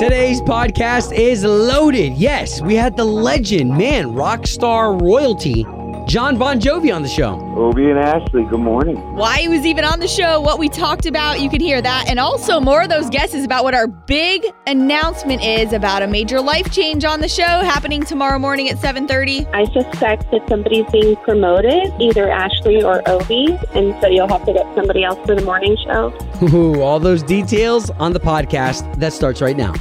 Today's podcast is loaded. Yes, we had the legend, man, rock star royalty, John Bon Jovi on the show. Obie and Ashley, good morning. why he was even on the show, what we talked about. You can hear that. And also more of those guesses about what our big announcement is about a major life change on the show happening tomorrow morning at 7:30. I suspect that somebody's being promoted, either Ashley or Obie, and so you'll have to get somebody else for the morning show. Ooh, all those details on the podcast that starts right now.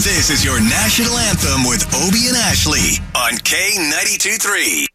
This is your national anthem with Obie and Ashley on K92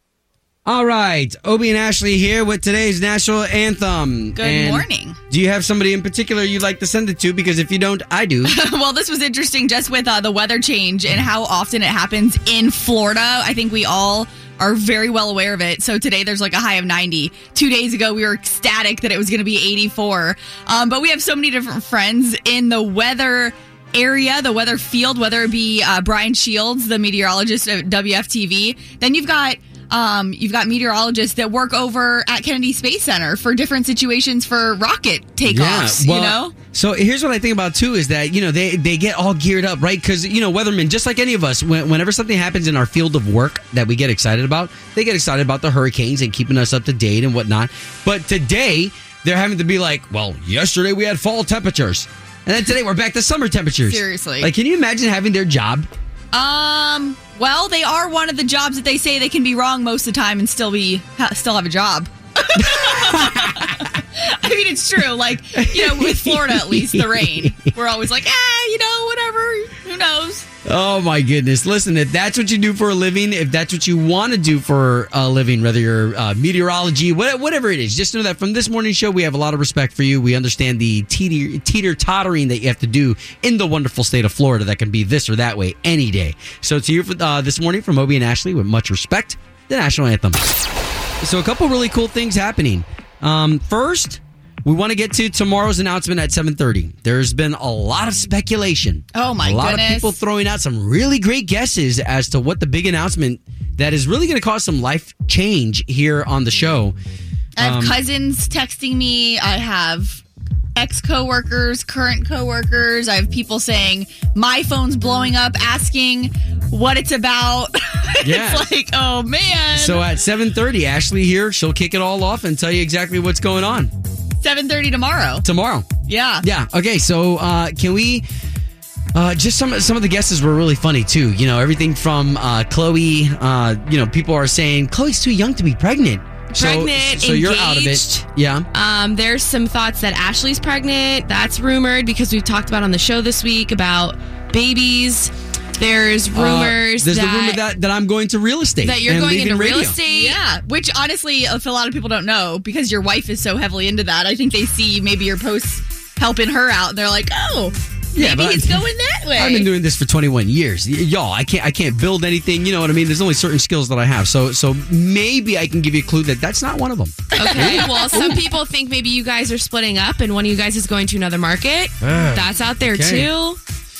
All right, Obie and Ashley here with today's national anthem. Good And morning. Do you have somebody in particular you'd like to send it to? Because if you don't, I do. well, this was interesting just with uh, the weather change and how often it happens in Florida. I think we all are very well aware of it. So today there's like a high of 90. Two days ago we were ecstatic that it was going to be 84. Um, but we have so many different friends in the weather area, the weather field, whether it be uh, Brian Shields, the meteorologist at WFTV. Then you've got um, you've got meteorologists that work over at Kennedy Space Center for different situations for rocket takeoffs. well, you know. So here's what I think about too is that you know they they get all geared up right because you know weathermen just like any of us when, whenever something happens in our field of work that we get excited about they get excited about the hurricanes and keeping us up to date and whatnot but today they're having to be like well yesterday we had fall temperatures and then today we're back to summer temperatures Seriously. like can you imagine having their job Um. Well, they are one of the jobs that they say they can be wrong most of the time and still be ha, still have a job. I mean, it's true. Like you know, with Florida at least, the rain. We're always like, ah, you know, whatever. Who knows? Oh my goodness. Listen, if that's what you do for a living, if that's what you want to do for a living, whether you're uh, meteorology, whatever it is, just know that from this morning's show, we have a lot of respect for you. We understand the teeter, teeter tottering that you have to do in the wonderful state of Florida that can be this or that way any day. So to you for, uh, this morning from Obie and Ashley, with much respect, the national anthem. So a couple really cool things happening. Um, first, we want to get to tomorrow's announcement at 7:30. There's been a lot of speculation. Oh, my A lot of people throwing out some really great guesses as to what the big announcement that is really going to cause some life change here on the show. I have Um, cousins texting me. I have ex coworkers, current coworkers. I have people saying my phone's blowing up, asking what it's about. Yeah. it's like, oh man. So at 7:30, Ashley here, she'll kick it all off and tell you exactly what's going on seven thirty tomorrow. tomorrow. Yeah. Yeah. Okay. So uh, can we? Uh, just some some of the guesses were really funny too. You know, everything from uh, Chloe. Uh, you know, people are saying Chloe's too young to be pregnant. So- Pregnant, So, you're out of it. Yeah. Um, there's some thoughts that Ashley's pregnant. That's rumored because we've talked about on the show this week about babies. There's rumors. Uh, there's that, the rumor that that I'm going to real estate. that you're and going leaving into real radio. estate. Yeah, which honestly, if a lot of people don't know, because your wife is so heavily into that, I think they see maybe your posts helping her out, and they're like, "Oh, Yeah, maybe but it's I- going that way." I've been doing this for 21 years, Y- y'all. I can't I can't build anything. You know what I mean? There's only certain skills that I have. So so maybe I can give you a clue that that's not one of them. Okay. well, some people think maybe you guys are splitting up and one of you guys is going to another market. That's out there okay. too.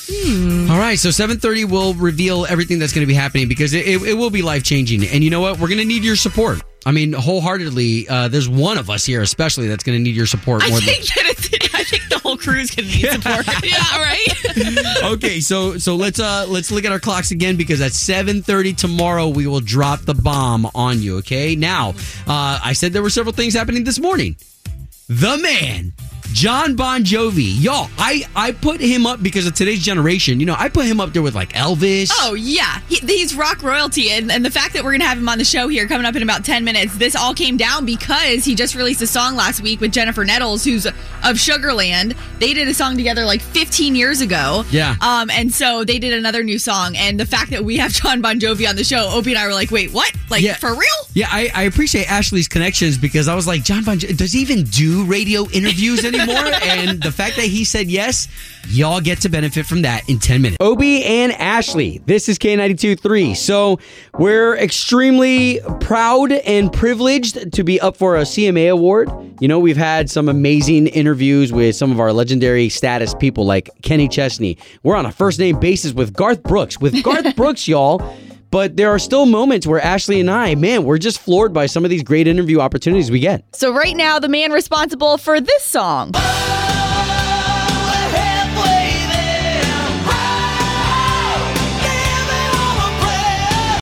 All right, so 7:30 will reveal everything that's going to be happening because it, it, it will be life changing. And you know what? We're going to need your support. I mean, wholeheartedly. Uh, there's one of us here, especially, that's going to need your support I more think that it's, I think the whole crew's gonna need support. Yeah, right? okay, so so let's uh let's look at our clocks again because at 7:30 tomorrow we will drop the bomb on you. Okay, now uh, I said there were several things happening this morning. The man. John Bon Jovi, y'all. I I put him up because of today's generation. You know, I put him up there with like Elvis. Oh yeah, he, he's rock royalty, and, and the fact that we're gonna have him on the show here coming up in about ten minutes. This all came down because he just released a song last week with Jennifer Nettles, who's of Sugarland. They did a song together like 15 years ago. Yeah. Um, and so they did another new song, and the fact that we have John Bon Jovi on the show, Obie and I were like, wait, what? Like Yeah. for real? Yeah, I, I appreciate Ashley's connections because I was like, John Bon, Jo- does he even do radio interviews anymore? And the fact that he said yes, y'all get to benefit from that in 10 minutes. Obie and Ashley, this is K92 3. So we're extremely proud and privileged to be up for a CMA award. You know, we've had some amazing interviews with some of our legendary status people like Kenny Chesney. We're on a first name basis with Garth Brooks. With Garth Brooks, y'all. But there are still moments where Ashley and I, man, we're just floored by some of these great interview opportunities we get. So right now, the man responsible for this song.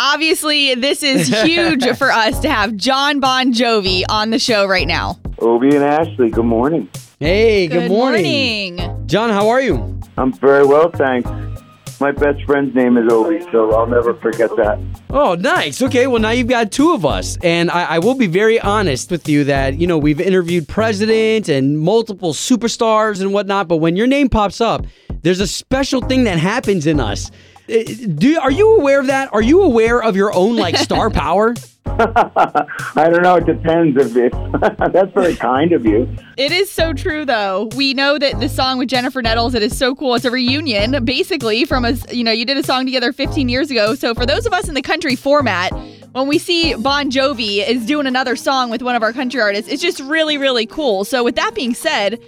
Obviously, this is huge for us to have John Bon Jovi on the show right now. Obie and Ashley, good morning. Hey, good, morning. morning. John, how are you? I'm very well, thanks. My best friend's name is Obie, so I'll never forget that. Oh, nice. Okay, well, now you've got two of us. And I, I will be very honest with you that, you know, we've interviewed president and multiple superstars and whatnot, but when your name pops up, there's a special thing that happens in us. Uh, Do are you aware of that? Are you aware of your own like star power? I don't know, it depends if it's. that's very kind of you. It is so true, though. We know that the song with Jennifer Nettles, it is so cool. It's a reunion, basically, from a, you know, you did a song together 15 years ago. So for those of us in the country format, when we see Bon Jovi is doing another song with one of our country artists, it's just really, really cool. So with that being said,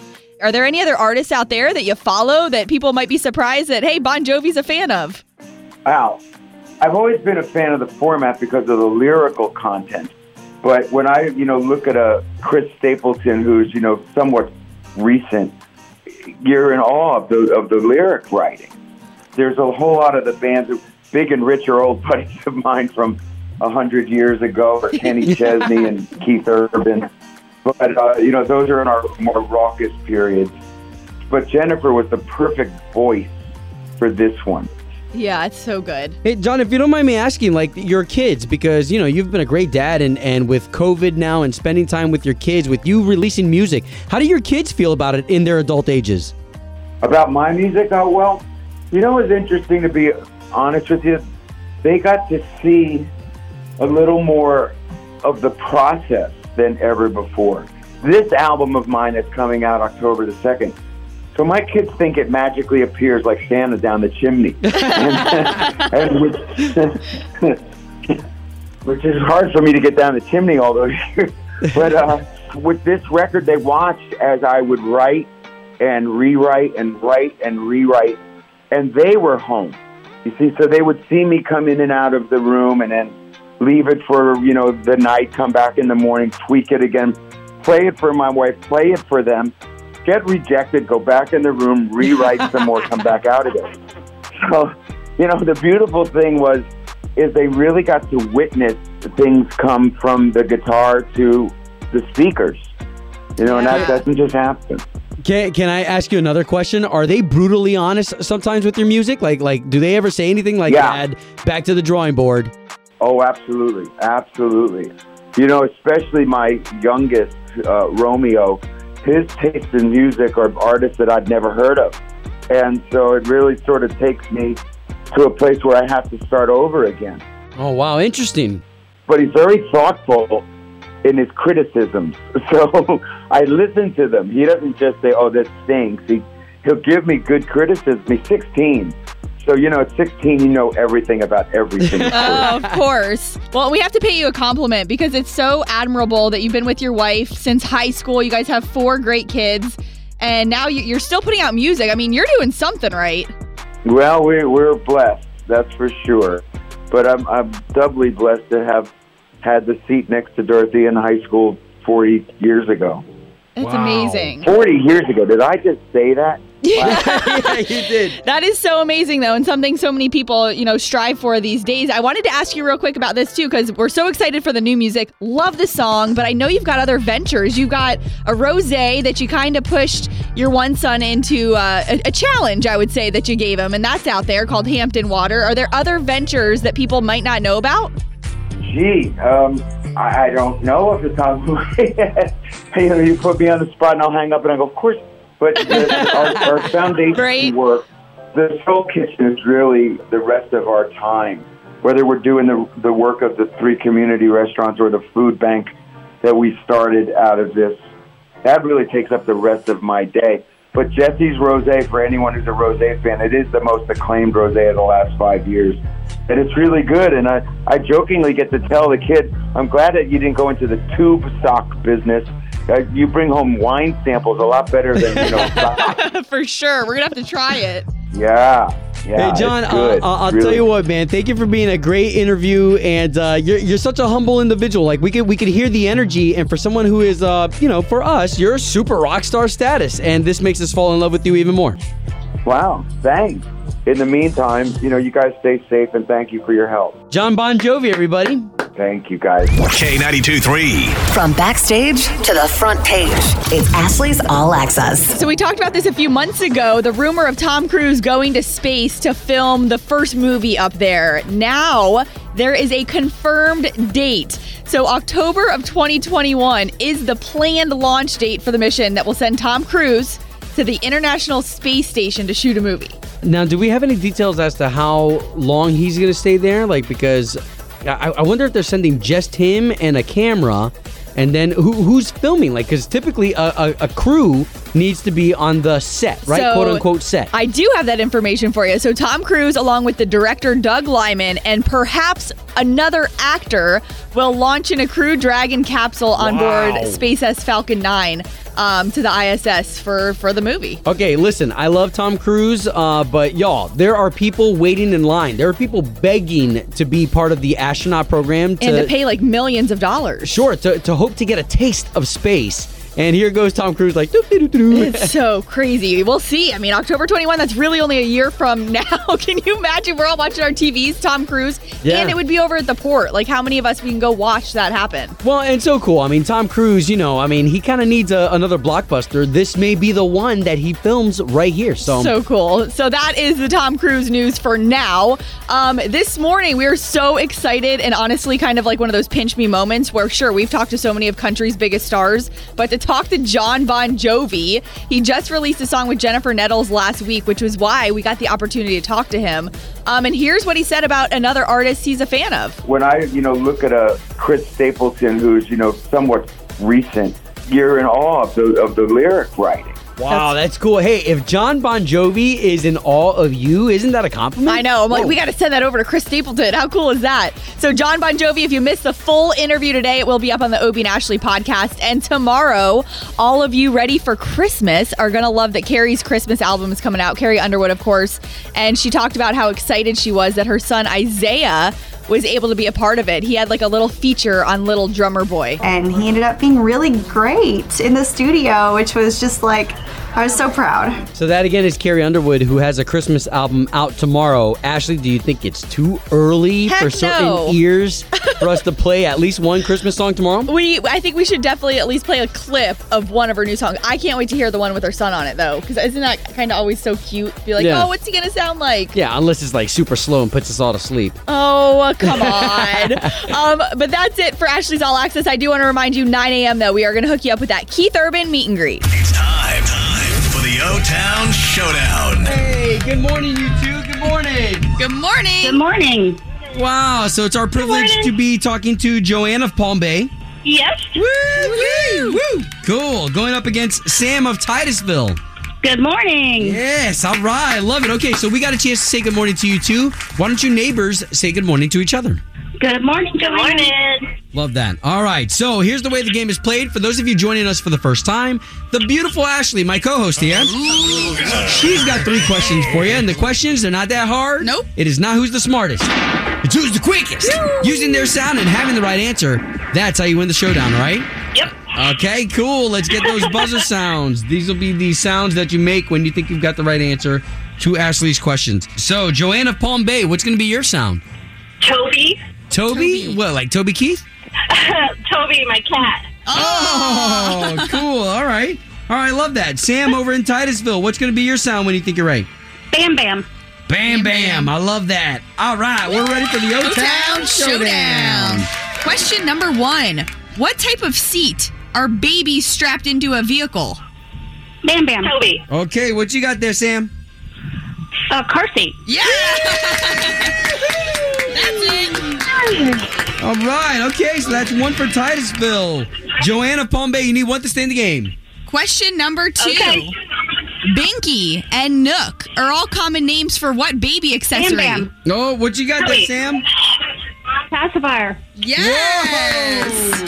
are there any other artists out there that you follow that people might be surprised that, hey, Bon Jovi's a fan of? Wow. I've always been a fan of the format because of the lyrical content. But when I, you know, look at a Chris Stapleton who's, you know, somewhat recent, you're in awe of the of the lyric writing. There's a whole lot of the bands, who- Big and Rich are old buddies of mine from a hundred years ago, or Kenny Chesney and Keith Urban. But uh, you know, those are in our more raucous periods. But Jennifer was the perfect voice for this one. Yeah, it's so good. Hey, John, if you don't mind me asking, like your kids, because you know you've been a great dad, and and with COVID now and spending time with your kids, with you releasing music, how do your kids feel about it in their adult ages? About my music, oh well, you know, it's interesting to be honest with you. They got to see a little more of the process than ever before. This album of mine that's coming out October the second. So my kids think it magically appears like Santa down the chimney, and, which, which is hard for me to get down the chimney all those years. But uh, with this record, they watched as I would write and rewrite and write and rewrite, and they were home. You see, so they would see me come in and out of the room, and then leave it for you know the night, come back in the morning, tweak it again, play it for my wife, play it for them, get rejected, go back in the room, rewrite some more, come back out again. So, you know, the beautiful thing was is they really got to witness things come from the guitar to the speakers. You know, and that doesn't just happen. Can, can I ask you another question? Are they brutally honest sometimes with your music? Like like do they ever say anything like Yeah. Dad, back to the drawing board? Oh, absolutely, absolutely. You know, especially my youngest, uh, Romeo. His taste in music are artists that I'd never heard of, and so it really sort of takes me to a place where I have to start over again. Oh wow, interesting. But he's very thoughtful in his criticisms, so I listen to them. He doesn't just say, "Oh, this stinks." He he'll give me good criticism. He's 16. So, you know, at 16, you know everything about everything. Oh, of course. Well, we have to pay you a compliment because it's so admirable that you've been with your wife since high school. You guys have four great kids, and now you- you're still putting out music. I mean, you're doing something right. Well, we're, we're blessed, that's for sure. But I'm, I'm doubly blessed to have had the seat next to Dorothy in high school 40 years ago. It's Wow. amazing. 40 years ago. Did I just say that? yeah, you did. That is so amazing, though, and something so many people, you know, strive for these days. I wanted to ask you real quick about this too, because we're so excited for the new music. Love the song, but I know you've got other ventures. You've got a rose that you kind of pushed your one son into uh, a, a challenge, I would say, that you gave him, and that's out there called Hampton Water. Are there other ventures that people might not know about? Gee, um, I, I don't know off the top of my head. you know, you put me on the spot and I'll hang up and I go, of course. But the, our, our foundation work, the Soul Kitchen is really the rest of our time. Whether we're doing the, the work of the three community restaurants or the food bank that we started out of this, that really takes up the rest of my day. But Jesse's Rosé, for anyone who's a rosé fan, it is the most acclaimed rosé of the last five years. And it's really good. And I, I jokingly get to tell the kid, I'm glad that you didn't go into the tube sock business. Uh, you bring home wine samples a lot better than, you know, for sure. We're going to have to try it. Yeah. Yeah, hey, John, it's good. uh, I'll Really. tell you what, man. Thank you for being a great interview, and uh, you're you're such a humble individual. Like we could we could hear the energy, and for someone who is, uh, you know, for us, you're super rock star status, and this makes us fall in love with you even more. Wow, thanks. In the meantime, you know, you guys stay safe and thank you for your help. John Bon Jovi, everybody. Thank you guys. K92 3. From backstage to the front page, it's Ashley's All Access. So we talked about this a few months ago. The rumor of Tom Cruise going to space to film the first movie up there. Now there is a confirmed date. So October of 2021 is the planned launch date for the mission that will send Tom Cruise to the International Space Station to shoot a movie. Now, do we have any details as to how long he's going to stay there? Like, because I, I wonder if they're sending just him and a camera, and then who, who's filming? Like, because typically a, a, a crew needs to be on the set, right? So, Quote unquote set. I do have that information for you. So Tom Cruise, along with the director Doug Liman and perhaps another actor, will launch in a Crew Dragon capsule on Wow. board SpaceX Falcon 9 um, to the ISS for for the movie. Okay, listen, I love Tom Cruise, uh, but y'all, there are people waiting in line. There are people begging to be part of the astronaut program to, and to pay like millions of dollars. sure to, to hope to get a taste of space. And here goes Tom Cruise, like. It's so crazy. We'll see. I mean, October 21, that's really only a year from now. Can you imagine? We're all watching our TVs, Tom Cruise, Yeah. and it would be over at the port. Like, how many of us we can go watch that happen? Well, and so cool. I mean, Tom Cruise, you know, I mean, he kind of needs a, another blockbuster. This may be the one that he films right here. So, So cool. So that is the Tom Cruise news for now. Um, this morning, we are so excited and honestly kind of like one of those pinch me moments where, sure, we've talked to so many of country's biggest stars, but to talk to John Bon Jovi, he just released a song with Jennifer Nettles last week, which was why we got the opportunity to talk to him. Um, and here's what he said about another artist he's a fan of. When I, you know, look at a Chris Stapleton who's, you know, somewhat recent, you're in awe of the of the lyric writing. Wow, that's cool. Hey, if John Bon Jovi is in awe of you, isn't that a compliment? I know. I'm like, we got to send that over to Chris Stapleton. How cool is that? So, John Bon Jovi, if you missed the full interview today, it will be up on the Obie and Ashley podcast. And tomorrow, all of you ready for Christmas are going to love that Carrie's Christmas album is coming out. Carrie Underwood, of course. And she talked about how excited she was that her son Isaiah was able to be a part of it. He had like a little feature on Little Drummer Boy. and he ended up being really great in the studio, which was just like, I was so proud. So that again is Carrie Underwood, who has a Christmas album out tomorrow. Ashley, do you think it's too early Heck for certain no. ears for us to play at least one Christmas song tomorrow? We, I think we should definitely at least play a clip of one of her new songs. I can't wait to hear the one with her son on it, though, because isn't that kind of always so cute? Be like, Yeah. oh, what's he gonna sound like? Yeah, unless it's like super slow and puts us all to sleep. Oh, come on. um, but that's it for Ashley's All Access. I do want to remind you, 9 a.m. though, we are going to hook you up with that Keith Urban meet and greet. It's time, time for the O Town Showdown. Hey, good morning, you two. Good morning. Good morning. Good morning. Wow, so it's our privilege to be talking to Joanne of Palm Bay. Yes. Woo, woo, woo. Cool. Going up against Sam of Titusville. Good morning. Yes, all right. Love it. Okay, so we got a chance to say good morning to you two. Why don't you neighbors say good morning to each other? Good morning. Good morning. Love that. All right, so here's the way the game is played. For those of you joining us for the first time, the beautiful Ashley, my co-host here, she's got three questions for you, and the questions they're not that hard. Nope. It is not who's the smartest. It's who's the quickest. Using their sound and having the right answer. That's how you win the showdown. Right? Yep. Okay, cool. Let's get those buzzer sounds. These will be the sounds that you make when you think you've got the right answer to Ashley's questions. So, Joanne of Palm Bay, what's going to be your sound? Toby. Toby? Toby. What, like Toby Keith? Toby, my cat. Oh, cool. All right. All right, love that. Sam over in Titusville, what's going to be your sound when you think you're right? Bam Bam. Bam, bam. bam. I love that. All right, we're ready for the O Town Showdown. Question number one What type of seat are babies strapped into a vehicle? Bam Bam. Toby. Okay, what you got there, Sam? Uh, car seat. Yeah! That's it. All right, okay, so that's one for Titusville. Joanna of Palm Bay, you need one to stay in the game. Question number two. Okay. Binky and Nook are all common names for what baby accessory? Bam Bam. Oh, what you got there, Wait. Sam? Pacifier. Yes!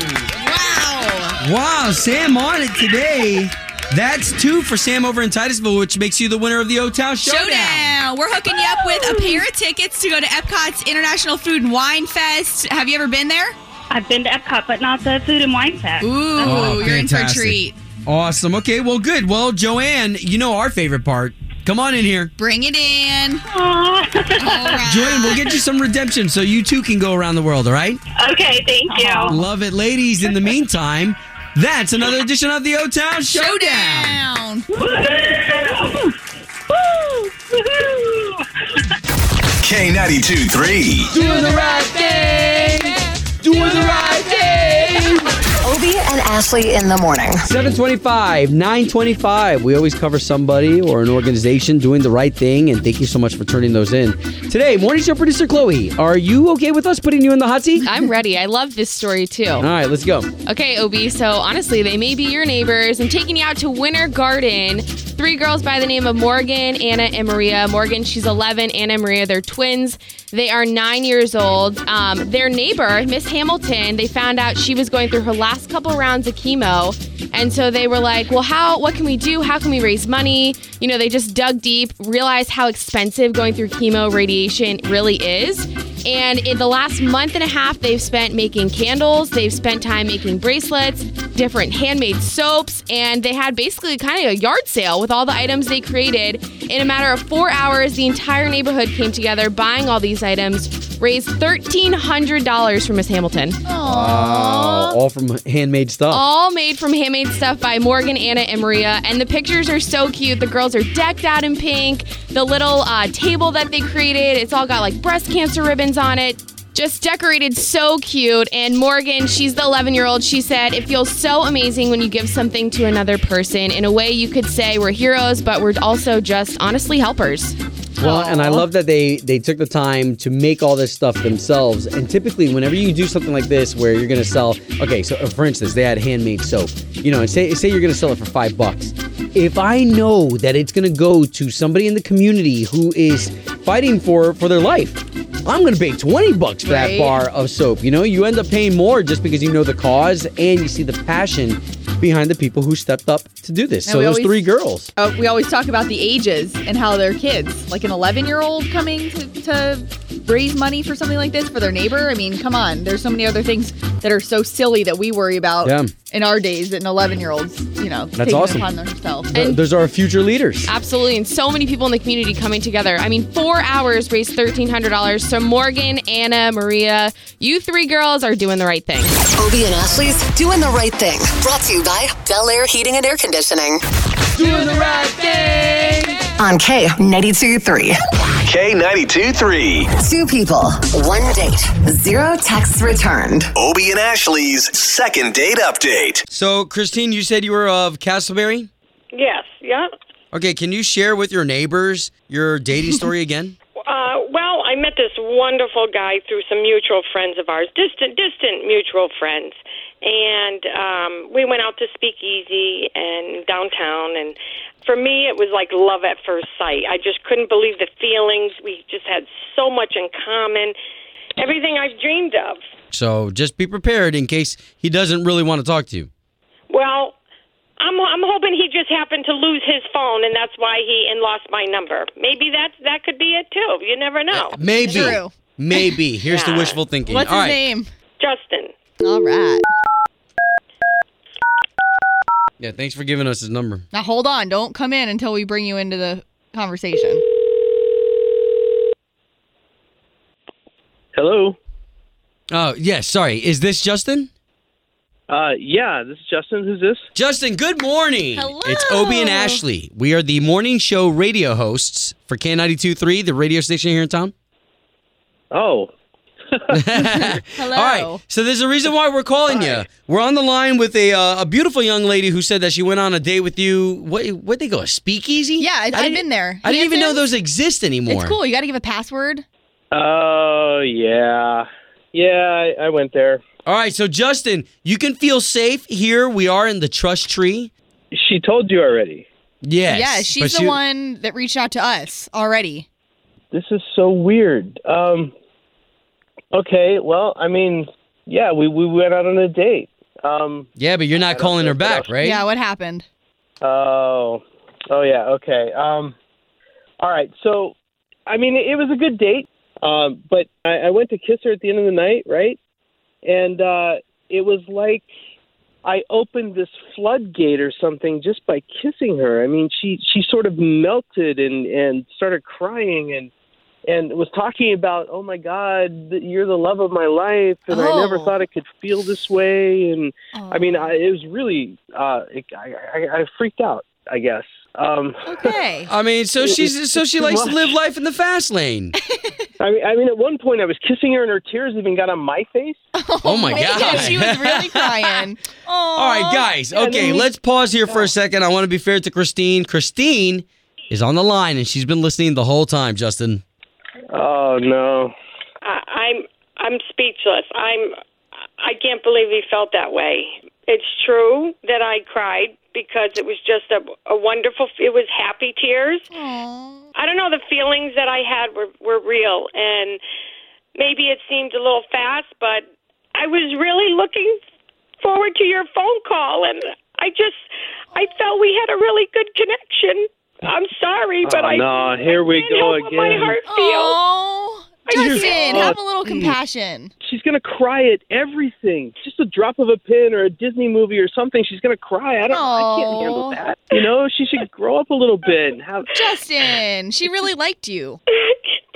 Wow! Wow, Sam on it today. That's two for Sam over in Titusville, which makes you the winner of the O Town Showdown. Showdown. We're hooking you up with a pair of tickets to go to Epcot's International Food and Wine Fest. Have you ever been there? I've been to Epcot, but not the Food and Wine Fest. Ooh, Oh, you're in for a fantastic. treat. Awesome. Okay, well, good. Well, Joanne, you know our favorite part. Come on in here. Bring it in. Aw. Joanne, we'll get you some redemption so you too can go around the world, all right? okay, thank you. Love it, ladies. In the meantime, that's another edition of the O Town Showdown. Showdown. Woo! K92 3. Doing the right thing. Doing the right thing. Obie and Ashley in the morning. 725, 925. We always cover somebody or an organization doing the right thing, and thank you so much for turning those in. Today, morning show producer Chloe, are you okay with us putting you in the hot seat? I'm ready. I love this story too. All right, let's go. Okay, Obie. So honestly, they may be your neighbors. I'm taking you out to Winter Garden. Three girls by the name of Morgan, Anna, and Maria. Morgan, she's 11. Anna and Maria, they're twins. They are nine years old. Um, their neighbor, Miss Hamilton, they found out she was going through her last couple rounds of chemo, and so they were like, "Well, how? What can we do? How can we raise money?" You know, they just dug deep, realized how expensive going through chemo radiation really is. And in the last month and a half, they've spent making candles, they've spent time making bracelets, different handmade soaps, and they had basically kind of a yard sale with all the items they created. In a matter of four hours, the entire neighborhood came together buying all these items, raised $1,300 for Miss Hamilton. Wow, all from handmade stuff. All made from handmade stuff by Morgan, Anna, and Maria. And the pictures are so cute. The girls are decked out in pink. The little uh, table that they created, it's all got like breast cancer ribbons on it. Just decorated so cute. And Morgan, she's the 11 year old, she said, It feels so amazing when you give something to another person. In a way, you could say we're heroes, but we're also just honestly helpers. Well, and I love that they they took the time to make all this stuff themselves. And typically, whenever you do something like this, where you're going to sell, okay, so uh, for instance, they had handmade soap. You know, and say say you're going to sell it for five bucks. If I know that it's going to go to somebody in the community who is fighting for for their life, I'm going to pay 20 bucks for that bar of soap. You know, you end up paying more just because you know the cause and you see the passion behind the people who stepped up to do this. And so those always- three girls. Uh, we always talk about the ages and how they're kids. Like an 11 year old coming to, to raise money for something like this for their neighbor. I mean, come on. There's so many other things that are so silly that we worry about Yeah. in our days that an 11 year old's, you know, That's taking awesome. upon themselves. Th- those are our future leaders. Absolutely, and so many people in the community coming together. I mean, four hours raised thirteen hundred dollars. So Morgan, Anna, Maria, you three girls are doing the right thing. Obie and Ashley's doing the right thing. Brought to you by Bel Air Heating and Air Conditioning. Doing the right thing. On K92 3. K92 3. Two people, one date, zero texts returned. Obie and Ashley's second date update. So, Christine, you said you were of Casselberry? Yes, yeah. Okay, can you share with your neighbors your dating story again? Uh, well, I met this wonderful guy through some mutual friends of ours, distant, distant mutual friends, and um, we went out to Speakeasy and downtown. And for me, it was like love at first sight. I just couldn't believe the feelings. We just had so much in common. Everything I've dreamed of. So, just be prepared in case he doesn't really want to talk to you. Well, I'm I'm hoping he just happened to lose his phone, and that's why he and lost my number. Maybe that that could be it too. You never know. Maybe. True. Maybe. Here's the wishful thinking. What's All his right. name? Justin. All right. Yeah, thanks for giving us his number. Now hold on. Don't come in until we bring you into the conversation. Hello. Oh, yes, sorry. Is this Justin? Uh, yeah, this is Justin. Who's this? Justin, good morning. Hello. It's Obie and Ashley. We are the morning show radio hosts for K92.3, the radio station here in town. Oh, Hello. All right. So there's a reason why we're calling you. We're on the line with a uh, a beautiful young lady who said that she went on a date with you. What where'd they go? A speakeasy? Yeah, I, I've been there. I didn't even know those exist anymore. It's cool. You got to give a password. oh yeah, yeah. I, I went there. All right. So Justin, you can feel safe here. We are in the trust tree. She told you already. Yes. yeah, she's the she- one that reached out to us already. This is so weird. Um. Okay. Well, I mean, yeah, we we went out on a date. Um. Yeah, but you're not calling her back, right? Yeah, what happened? Oh, oh yeah. Okay. Um, all right. So, I mean, it was a good date, um, but I, I went to kiss her at the end of the night, right? And uh, it was like I opened this floodgate or something just by kissing her. I mean, she she sort of melted and and started crying and and was talking about, oh my God, th- you're the love of my life, and I never Oh. thought I could feel this way. And I mean, I, it was really, uh, it, I, I, I freaked out. I guess. Um, okay. I mean, so It- she's it's so she too likes to live life in the fast lane. I mean, I mean, at one point I was kissing her, and her tears even got on my face. Oh my god. she was really crying. All right, guys. Okay, then let's pause here for a second. I want to be fair to Christine. Christine is on the line and she's been listening the whole time, Justin. Oh no. I, I'm I'm speechless. I'm I can't believe he felt that way. It's true that I cried because it was just a, a wonderful. It was happy tears. I don't know. The feelings that I had were were real, and maybe it seemed a little fast, but I was really looking forward to your phone call, and I just I felt we had a really good connection. I'm sorry, but oh, I no, here we can't go help what my again. heart feels. Oh, Justin, Oh, have a little oh, compassion. She's gonna cry at everything. Just a drop of a pin or a Disney movie or something. She's gonna cry. I don't. I can't handle that. You know, she should grow up a little bit have. Justin, she really liked you.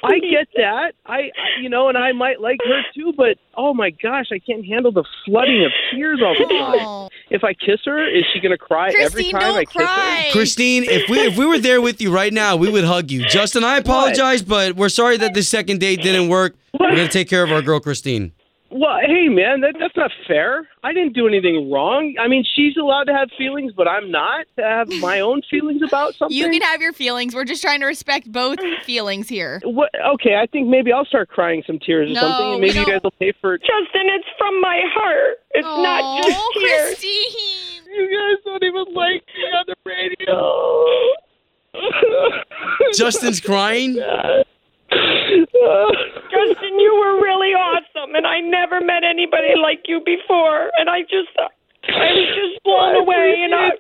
I get that. I, I, you know, and I might like her too, but oh my gosh, I can't handle the flooding of tears all the time. Oh. If I kiss her, is she gonna cry every time I don't kiss cry. her? Christine, if we if we were there with you right now, we would hug you. Justin, I apologize, but we're sorry that the second date didn't work. We're gonna take care of our girl Christine. Well, hey man, that, that's not fair. I didn't do anything wrong. I mean, she's allowed to have feelings, but I'm not to have my own feelings about something. You can have your feelings. We're just trying to respect both feelings here. What? Okay, I think maybe I'll start crying some tears or No, something, and maybe you guys will pay for it. Justin, it's from my heart. It's not just Oh, tears. Christine. You guys don't even like me on the radio. Justin's crying. Justin, you were really awesome, and I never met anybody like you before. And I just, I was just blown away. And I,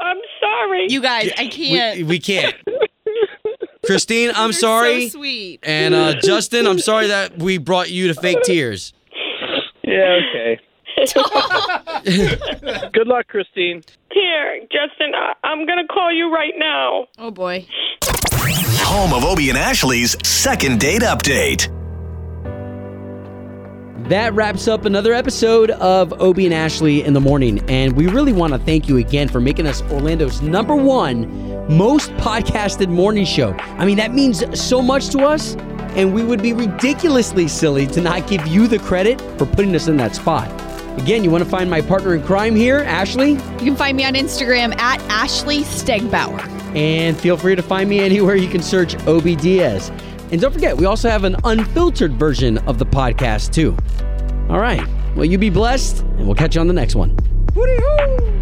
I'm sorry. You guys, I can't. we can't. Christine, I'm You're sorry. So sweet. And uh, Justin, I'm sorry that we brought you to fake tears. Yeah, okay. Good luck, Christine. Here, Justin, I, I'm gonna call you right now. Oh boy. Home of Obie and Ashley's second date update. That wraps up another episode of Obie and Ashley in the morning. And we really want to thank you again for making us Orlando's number one most podcasted morning show. I mean, that means so much to us. And we would be ridiculously silly to not give you the credit for putting us in that spot. Again, you want to find my partner in crime here, Ashley? You can find me on Instagram at Ashley Stegbauer. And feel free to find me anywhere you can search Obie Diaz. And don't forget, we also have an unfiltered version of the podcast, too. All right. Well, you be blessed, and we'll catch you on the next one. Woody-hoo!